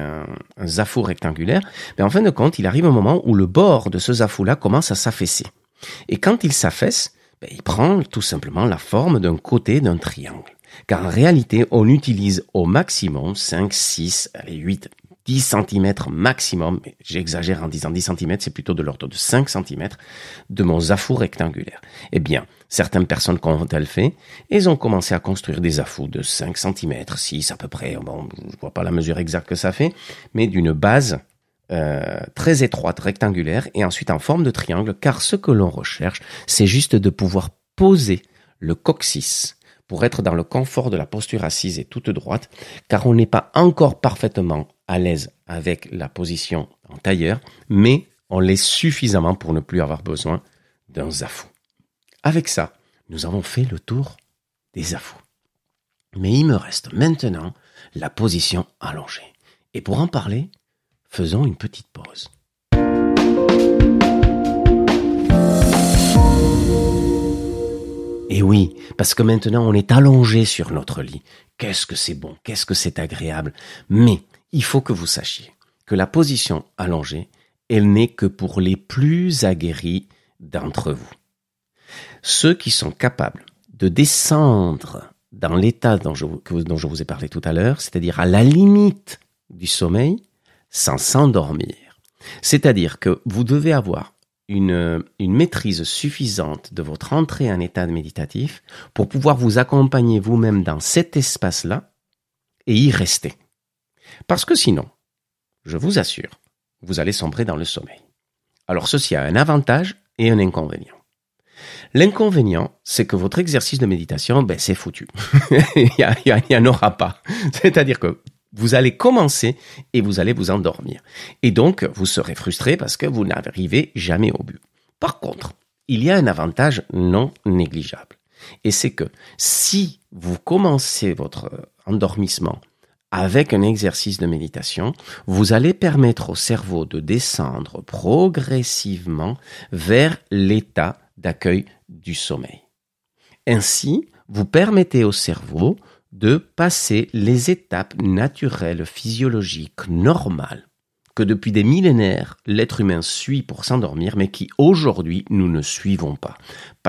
zafou rectangulaire, ben en fin de compte, il arrive un moment où le bord de ce zafou là commence à s'affaisser. Et quand il s'affaisse, ben, il prend tout simplement la forme d'un côté d'un triangle. Car en réalité, on utilise au maximum 5, 6, allez, 8, 10 cm maximum, j'exagère en disant 10 cm, c'est plutôt de l'ordre de 5 cm, de mon zafou rectangulaire. Eh bien, certaines personnes, quand elles fait, elles ont commencé à construire des zafous de 5 cm, 6 à peu près, bon, je vois pas la mesure exacte que ça fait, mais d'une base euh, très étroite, rectangulaire, et ensuite en forme de triangle, car ce que l'on recherche, c'est juste de pouvoir poser le coccyx pour être dans le confort de la posture assise et toute droite, car on n'est pas encore parfaitement à l'aise avec la position en tailleur, mais on l'est suffisamment pour ne plus avoir besoin d'un zafou. Avec ça, nous avons fait le tour des zafous. Mais il me reste maintenant la position allongée. Et pour en parler, Faisons une petite pause. Et oui, parce que maintenant on est allongé sur notre lit. Qu'est-ce que c'est bon, qu'est-ce que c'est agréable. Mais il faut que vous sachiez que la position allongée, elle n'est que pour les plus aguerris d'entre vous. Ceux qui sont capables de descendre dans l'état dont je, vous ai parlé tout à l'heure, c'est-à-dire à la limite du sommeil, sans s'endormir. C'est-à-dire que vous devez avoir une, maîtrise suffisante de votre entrée en état méditatif pour pouvoir vous accompagner vous-même dans cet espace-là et y rester. Parce que sinon, je vous assure, vous allez sombrer dans le sommeil. Alors ceci a un avantage et un inconvénient. L'inconvénient, c'est que votre exercice de méditation, ben, c'est foutu. il n'y en aura pas. C'est-à-dire que vous allez commencer et vous allez vous endormir. Et donc, vous serez frustré parce que vous n'arrivez jamais au but. Par contre, il y a un avantage non négligeable. Et c'est que si vous commencez votre endormissement avec un exercice de méditation, vous allez permettre au cerveau de descendre progressivement vers l'état d'accueil du sommeil. Ainsi, vous permettez au cerveau de passer les étapes naturelles, physiologiques, normales que depuis des millénaires, l'être humain suit pour s'endormir, mais qui aujourd'hui, nous ne suivons pas.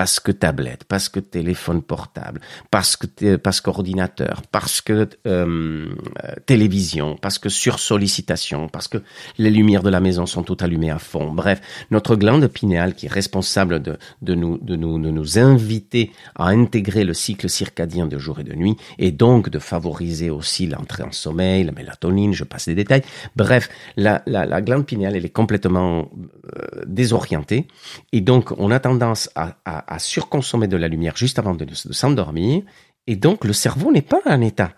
Parce que tablette, parce que téléphone portable, parce que parce qu'ordinateur, parce que euh, télévision, parce que sursollicitation, parce que les lumières de la maison sont toutes allumées à fond. Bref, notre glande pinéale qui est responsable de, de, nous, de, nous, de nous inviter à intégrer le cycle circadien de jour et de nuit, et donc de favoriser aussi l'entrée en sommeil, la mélatonine, je passe les détails. Bref, la, la, glande pinéale, elle est complètement euh, désorientée. Et donc, on a tendance à, surconsommer de la lumière juste avant de, s'endormir. Et donc, le cerveau n'est pas en état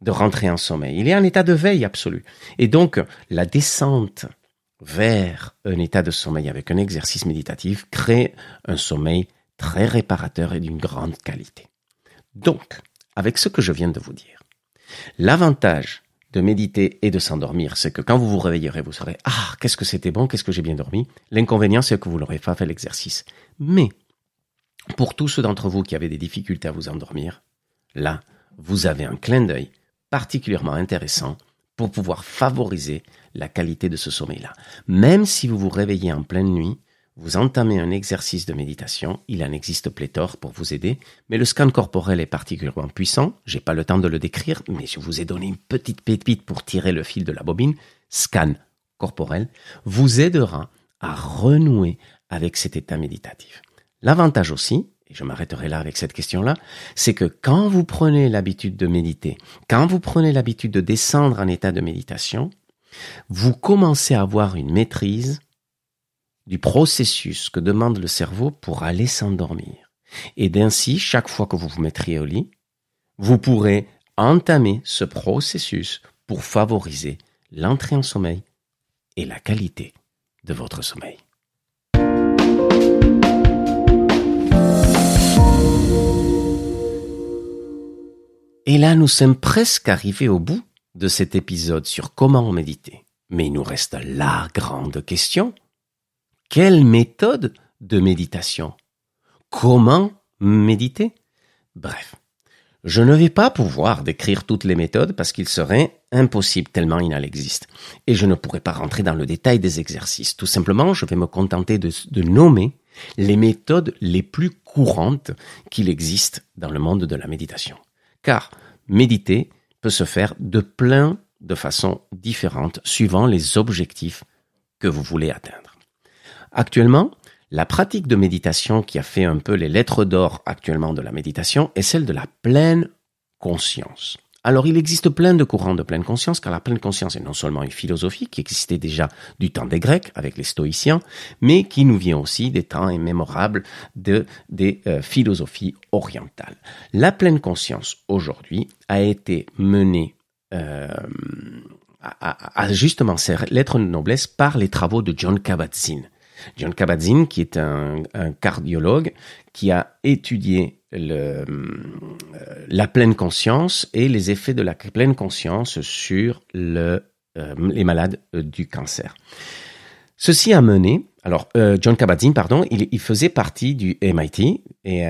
de rentrer en sommeil. Il est en état de veille absolu. Et donc, la descente vers un état de sommeil avec un exercice méditatif crée un sommeil très réparateur et d'une grande qualité. Donc, avec ce que je viens de vous dire, l'avantage de méditer et de s'endormir, c'est que quand vous vous réveillerez, vous serez Ah, qu'est-ce que c'était bon, qu'est-ce que j'ai bien dormi? L'inconvénient, c'est que vous n'aurez pas fait l'exercice. Mais, pour tous ceux d'entre vous qui avaient des difficultés à vous endormir, là, vous avez un clin d'œil particulièrement intéressant pour pouvoir favoriser la qualité de ce sommeil-là. Même si vous vous réveillez en pleine nuit, vous entamez un exercice de méditation, il en existe pléthore pour vous aider, mais le scan corporel est particulièrement puissant, j'ai pas le temps de le décrire, mais je vous ai donné une petite pépite pour tirer le fil de la bobine, scan corporel, vous aidera à renouer avec cet état méditatif. L'avantage aussi, et je m'arrêterai là avec cette question-là, c'est que quand vous prenez l'habitude de méditer, quand vous prenez l'habitude de descendre en état de méditation, vous commencez à avoir une maîtrise du processus que demande le cerveau pour aller s'endormir. Et d'ainsi, chaque fois que vous vous mettriez au lit, vous pourrez entamer ce processus pour favoriser l'entrée en sommeil et la qualité de votre sommeil. Et là, nous sommes presque arrivés au bout de cet épisode sur comment méditer. Mais il nous reste la grande question. Quelle méthode de méditation? Comment méditer? Bref, je ne vais pas pouvoir décrire toutes les méthodes parce qu'il serait impossible tellement il en existe. Et je ne pourrai pas rentrer dans le détail des exercices. Tout simplement, je vais me contenter de, de nommer les méthodes les plus courantes qu'il existe dans le monde de la méditation. Car méditer peut se faire de plein de façons différentes suivant les objectifs que vous voulez atteindre. Actuellement, la pratique de méditation qui a fait un peu les lettres d'or actuellement de la méditation est celle de la pleine conscience. Alors il existe plein de courants de pleine conscience, car la pleine conscience est non seulement une philosophie qui existait déjà du temps des Grecs avec les stoïciens, mais qui nous vient aussi des temps immémorables de, des euh, philosophies orientales. La pleine conscience aujourd'hui a été menée euh, à, justement ces lettres de noblesse par les travaux de John Kabat-Zinn. John Kabat-Zinn, qui est un, cardiologue qui a étudié euh, la pleine conscience et les effets de la pleine conscience sur euh, les malades euh, du cancer. Ceci a mené, alors John Kabat-Zinn, pardon, il, faisait partie du MIT, et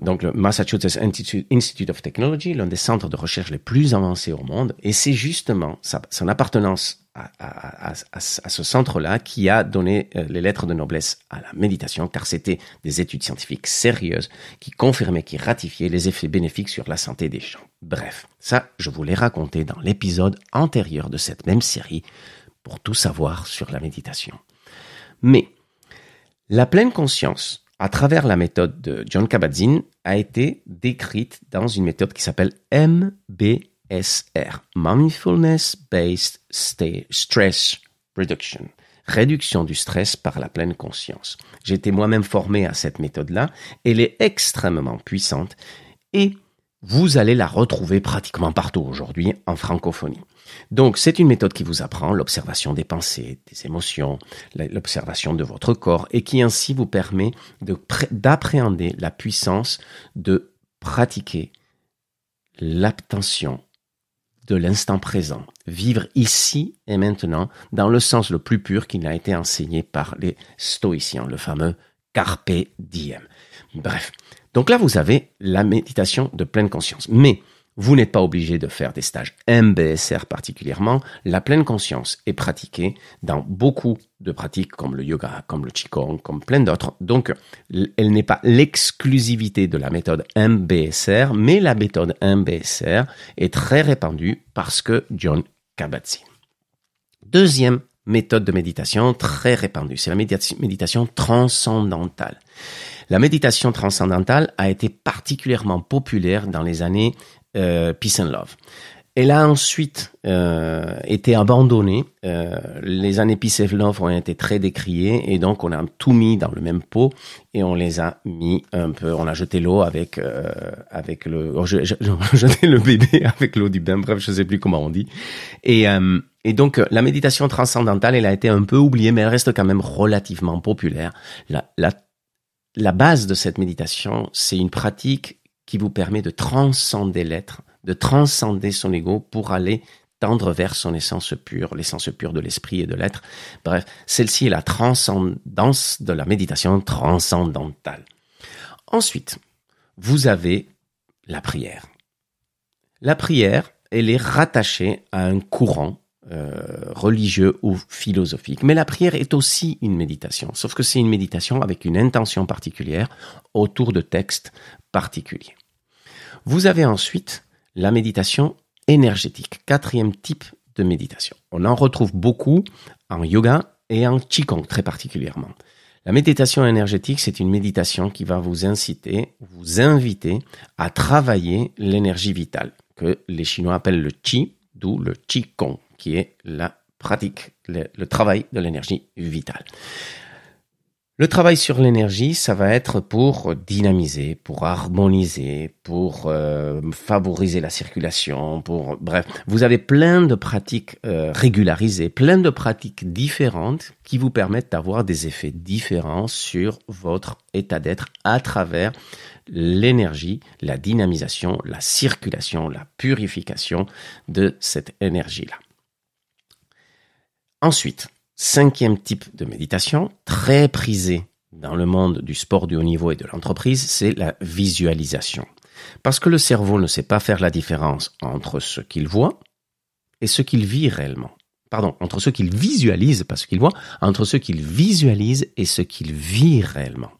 donc le Massachusetts Institute of Technology, l'un des centres de recherche les plus avancés au monde, et c'est justement son appartenance à, ce centre-là qui a donné euh, les lettres de noblesse à la méditation, car c'était des études scientifiques sérieuses qui confirmaient, qui ratifiaient les effets bénéfiques sur la santé des gens. Bref, ça, je vous l'ai raconté dans l'épisode antérieur de cette même série pour tout savoir sur la méditation. Mais la pleine conscience, à travers la méthode de John Kabat-Zinn, a été décrite dans une méthode qui s'appelle MB MBSR, Mindfulness Based Stress Reduction, réduction du stress par la pleine conscience. Été moi-même formé à cette méthode-là, elle est extrêmement puissante et vous allez la retrouver pratiquement partout aujourd'hui en francophonie. Donc c'est une méthode qui vous apprend l'observation des pensées, des émotions, l'observation de votre corps et qui ainsi vous permet d'appréhender la puissance de pratiquer l'attention de l'instant présent, vivre ici et maintenant dans le sens le plus pur qui a été enseigné par les stoïciens, le fameux carpe diem. Bref, donc là vous avez la méditation de pleine conscience. Mais vous n'êtes pas obligé de faire des stages MBSR particulièrement. La pleine conscience est pratiquée dans beaucoup de pratiques comme le yoga, comme le qigong, comme plein d'autres. Donc, elle n'est pas l'exclusivité de la méthode MBSR, mais la méthode MBSR est très répandue parce que John Kabat-Zinn. Deuxième méthode de méditation très répandue, c'est la méditation transcendantale. La méditation transcendantale a été particulièrement populaire dans les années Peace and Love. Elle a ensuite euh, été abandonnée. Euh, les années Pisevlov ont été très décriées et donc on a tout mis dans le même pot et on les a mis un peu. On a jeté l'eau avec euh, avec le, oh, je, je, jeté le bébé avec l'eau du bain. Bref, je sais plus comment on dit. Et euh, et donc la méditation transcendantale, elle a été un peu oubliée, mais elle reste quand même relativement populaire. La la la base de cette méditation, c'est une pratique qui vous permet de transcender l'être de transcender son ego pour aller tendre vers son essence pure, l'essence pure de l'esprit et de l'être. Bref, celle-ci est la transcendance de la méditation transcendantale. Ensuite, vous avez la prière. La prière, elle est rattachée à un courant euh, religieux ou philosophique. Mais la prière est aussi une méditation, sauf que c'est une méditation avec une intention particulière autour de textes particuliers. Vous avez ensuite la méditation énergétique, quatrième type de méditation. On en retrouve beaucoup en yoga et en qigong très particulièrement. La méditation énergétique, c'est une méditation qui va vous inciter, vous inviter à travailler l'énergie vitale, que les Chinois appellent le qi, d'où le qigong, qui est la pratique, le, le travail de l'énergie vitale. Le travail sur l'énergie, ça va être pour dynamiser, pour harmoniser, pour euh, favoriser la circulation, pour bref, vous avez plein de pratiques euh, régularisées, plein de pratiques différentes qui vous permettent d'avoir des effets différents sur votre état d'être à travers l'énergie, la dynamisation, la circulation, la purification de cette énergie-là. Ensuite, Cinquième type de méditation, très prisé dans le monde du sport du haut niveau et de l'entreprise, c'est la visualisation. Parce que le cerveau ne sait pas faire la différence entre ce qu'il voit et ce qu'il vit réellement. Pardon, entre ce qu'il visualise, pas ce qu'il voit, entre ce qu'il visualise et ce qu'il vit réellement.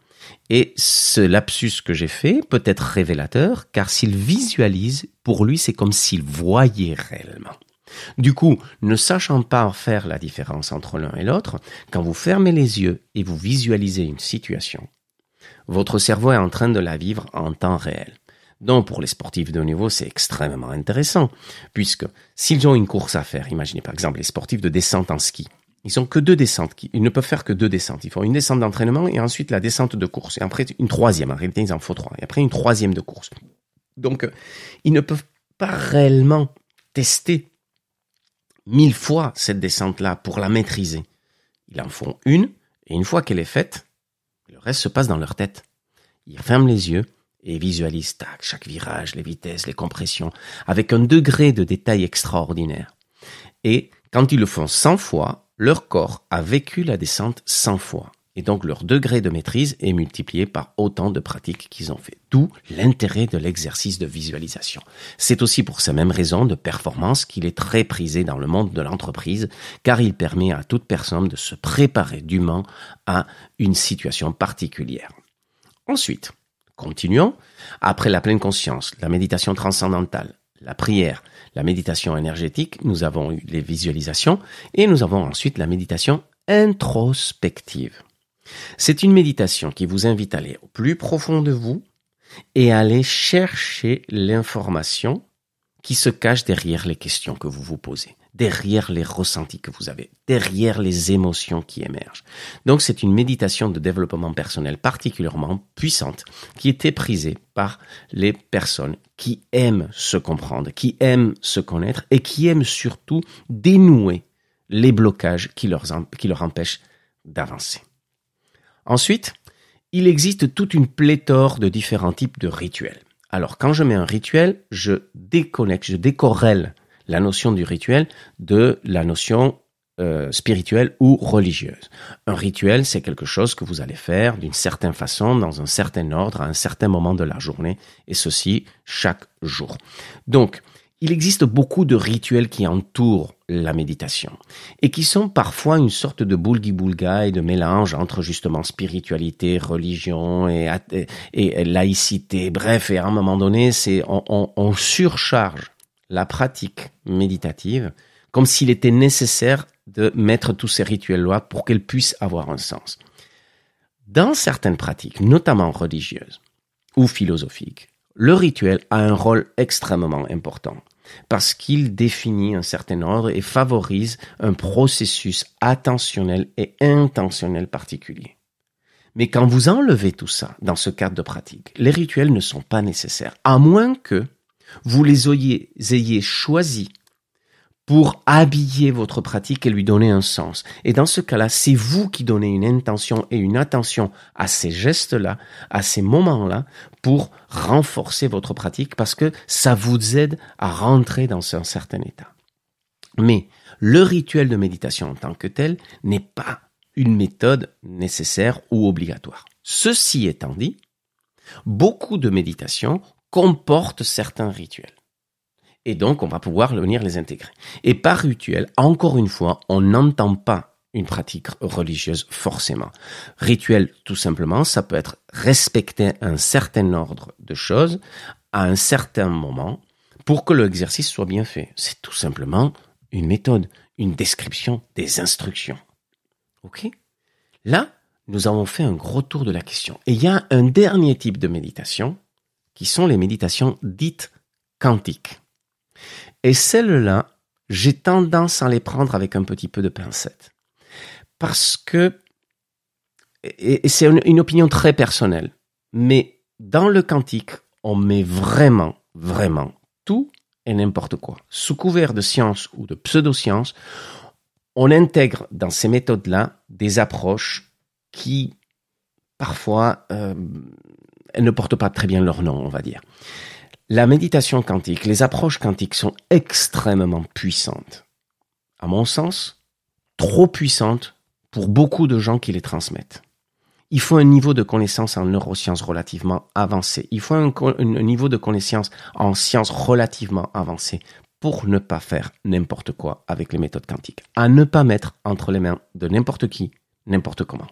Et ce lapsus que j'ai fait peut être révélateur, car s'il visualise, pour lui, c'est comme s'il voyait réellement. Du coup, ne sachant pas faire la différence entre l'un et l'autre, quand vous fermez les yeux et vous visualisez une situation, votre cerveau est en train de la vivre en temps réel. Donc pour les sportifs de haut niveau, c'est extrêmement intéressant, puisque s'ils ont une course à faire, imaginez par exemple les sportifs de descente en ski, ils que deux descentes, ils ne peuvent faire que deux descentes. Ils font une descente d'entraînement et ensuite la descente de course. Et après une troisième, en réalité ils en font trois. Et après une troisième de course. Donc ils ne peuvent pas réellement tester mille fois cette descente-là pour la maîtriser. Ils en font une, et une fois qu'elle est faite, le reste se passe dans leur tête. Ils ferment les yeux et visualisent tac, chaque virage, les vitesses, les compressions, avec un degré de détail extraordinaire. Et quand ils le font 100 fois, leur corps a vécu la descente 100 fois et donc leur degré de maîtrise est multiplié par autant de pratiques qu'ils ont fait. D'où l'intérêt de l'exercice de visualisation. C'est aussi pour ces mêmes raisons de performance qu'il est très prisé dans le monde de l'entreprise, car il permet à toute personne de se préparer dûment à une situation particulière. Ensuite, continuons. Après la pleine conscience, la méditation transcendantale, la prière, la méditation énergétique, nous avons eu les visualisations et nous avons ensuite la méditation introspective. C'est une méditation qui vous invite à aller au plus profond de vous et à aller chercher l'information qui se cache derrière les questions que vous vous posez, derrière les ressentis que vous avez, derrière les émotions qui émergent. Donc c'est une méditation de développement personnel particulièrement puissante qui est éprisée par les personnes qui aiment se comprendre, qui aiment se connaître et qui aiment surtout dénouer les blocages qui leur, qui leur empêchent d'avancer. Ensuite, il existe toute une pléthore de différents types de rituels. Alors quand je mets un rituel, je déconnecte, je décorrèle la notion du rituel de la notion euh, spirituelle ou religieuse. Un rituel, c'est quelque chose que vous allez faire d'une certaine façon, dans un certain ordre, à un certain moment de la journée, et ceci chaque jour. Donc, il existe beaucoup de rituels qui entourent la méditation et qui sont parfois une sorte de boulgui-boulga et de mélange entre justement spiritualité, religion et, laïcité. Bref, et à un moment donné, c'est on, on surcharge la pratique méditative comme s'il était nécessaire de mettre tous ces rituels-là pour qu'elles puissent avoir un sens. Dans certaines pratiques, notamment religieuses ou philosophiques, le rituel a un rôle extrêmement important. Parce qu'il définit un certain ordre et favorise un processus attentionnel et intentionnel particulier. Mais quand vous enlevez tout ça dans ce cadre de pratique, les rituels ne sont pas nécessaires, à moins que vous les ayez, choisis pour habiller votre pratique et lui donner un sens. Et dans ce cas-là, c'est vous qui donnez une intention et une attention à ces gestes-là, à ces moments-là, pour renforcer votre pratique parce que ça vous aide à rentrer dans un certain état. Mais le rituel de méditation en tant que tel n'est pas une méthode nécessaire ou obligatoire. Ceci étant dit, beaucoup de méditations comportent certains rituels. Et donc, on va pouvoir venir les intégrer. Et par rituel, encore une fois, on n'entend pas une pratique religieuse forcément. Rituel, tout simplement, ça peut être respecter un certain ordre de choses à un certain moment pour que l'exercice soit bien fait. C'est tout simplement une méthode, une description des instructions. OK? Là, nous avons fait un gros tour de la question. Et il y a un dernier type de méditation qui sont les méditations dites quantiques. Et celles-là, j'ai tendance à les prendre avec un petit peu de pincette. Parce que, et c'est une, opinion très personnelle, mais dans le quantique, on met vraiment, vraiment tout et n'importe quoi. Sous couvert de science ou de pseudo-science, on intègre dans ces méthodes-là des approches qui, parfois, euh, ne portent pas très bien leur nom, on va dire. La méditation quantique, les approches quantiques sont extrêmement puissantes. À mon sens, trop puissantes pour beaucoup de gens qui les transmettent. Il faut un niveau de connaissance en neurosciences relativement avancé. Il faut un, niveau de connaissance en sciences relativement avancé pour ne pas faire n'importe quoi avec les méthodes quantiques. À ne pas mettre entre les mains de n'importe qui, n'importe comment.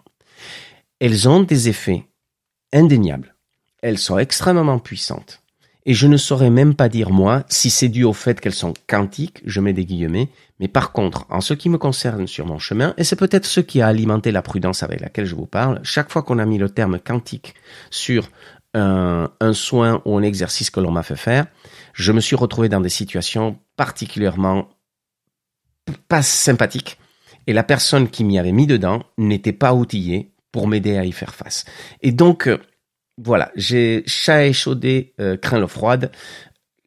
Elles ont des effets indéniables. Elles sont extrêmement puissantes. Et je ne saurais même pas dire, moi, si c'est dû au fait qu'elles sont quantiques, je mets des guillemets, mais par contre, en ce qui me concerne sur mon chemin, et c'est peut-être ce qui a alimenté la prudence avec laquelle je vous parle, chaque fois qu'on a mis le terme quantique sur un, un soin ou un exercice que l'on m'a fait faire, je me suis retrouvé dans des situations particulièrement pas sympathiques, et la personne qui m'y avait mis dedans n'était pas outillée pour m'aider à y faire face. Et donc, voilà, j'ai chat échaudé, euh, craint l'eau froide.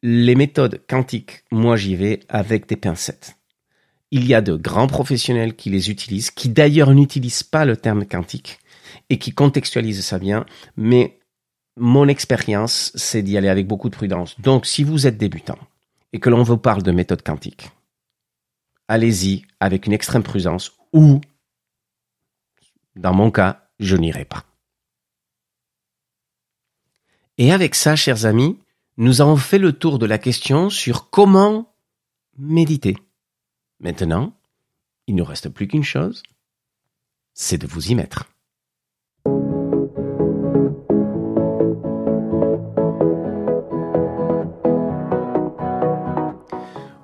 Les méthodes quantiques, moi j'y vais avec des pincettes. Il y a de grands professionnels qui les utilisent, qui d'ailleurs n'utilisent pas le terme quantique et qui contextualisent ça bien, mais mon expérience, c'est d'y aller avec beaucoup de prudence. Donc, si vous êtes débutant et que l'on vous parle de méthode quantique, allez-y avec une extrême prudence ou, dans mon cas, je n'irai pas. Et avec ça, chers amis, nous avons fait le tour de la question sur comment méditer. Maintenant, il ne reste plus qu'une chose, c'est de vous y mettre.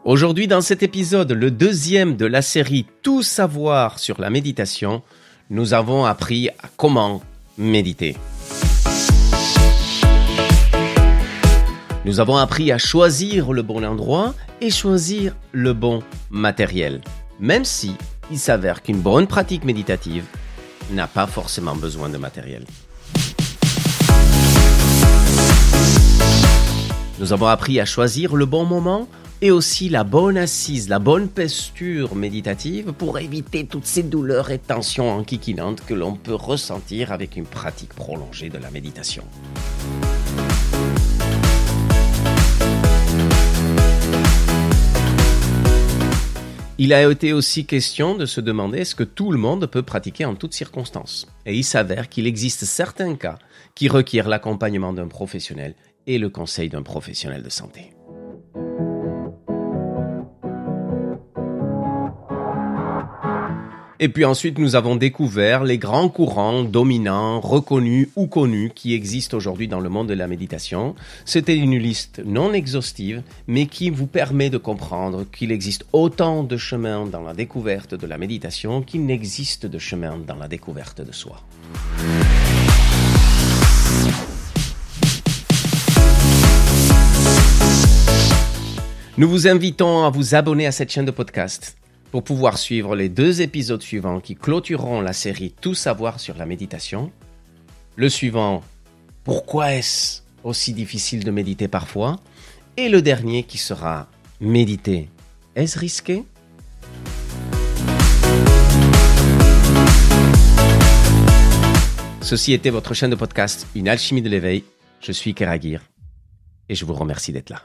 Aujourd'hui, dans cet épisode, le deuxième de la série Tout savoir sur la méditation, nous avons appris à comment méditer. Nous avons appris à choisir le bon endroit et choisir le bon matériel, même si il s'avère qu'une bonne pratique méditative n'a pas forcément besoin de matériel. Nous avons appris à choisir le bon moment et aussi la bonne assise, la bonne posture méditative pour éviter toutes ces douleurs et tensions enquiquinantes que l'on peut ressentir avec une pratique prolongée de la méditation. Il a été aussi question de se demander est-ce que tout le monde peut pratiquer en toutes circonstances. Et il s'avère qu'il existe certains cas qui requièrent l'accompagnement d'un professionnel et le conseil d'un professionnel de santé. Et puis ensuite, nous avons découvert les grands courants dominants, reconnus ou connus qui existent aujourd'hui dans le monde de la méditation. C'était une liste non exhaustive, mais qui vous permet de comprendre qu'il existe autant de chemins dans la découverte de la méditation qu'il n'existe de chemins dans la découverte de soi. Nous vous invitons à vous abonner à cette chaîne de podcast pour pouvoir suivre les deux épisodes suivants qui clôtureront la série Tout savoir sur la méditation. Le suivant, Pourquoi est-ce aussi difficile de méditer parfois? Et le dernier qui sera Méditer, est-ce risqué? Ceci était votre chaîne de podcast Une alchimie de l'éveil. Je suis Keragir et je vous remercie d'être là.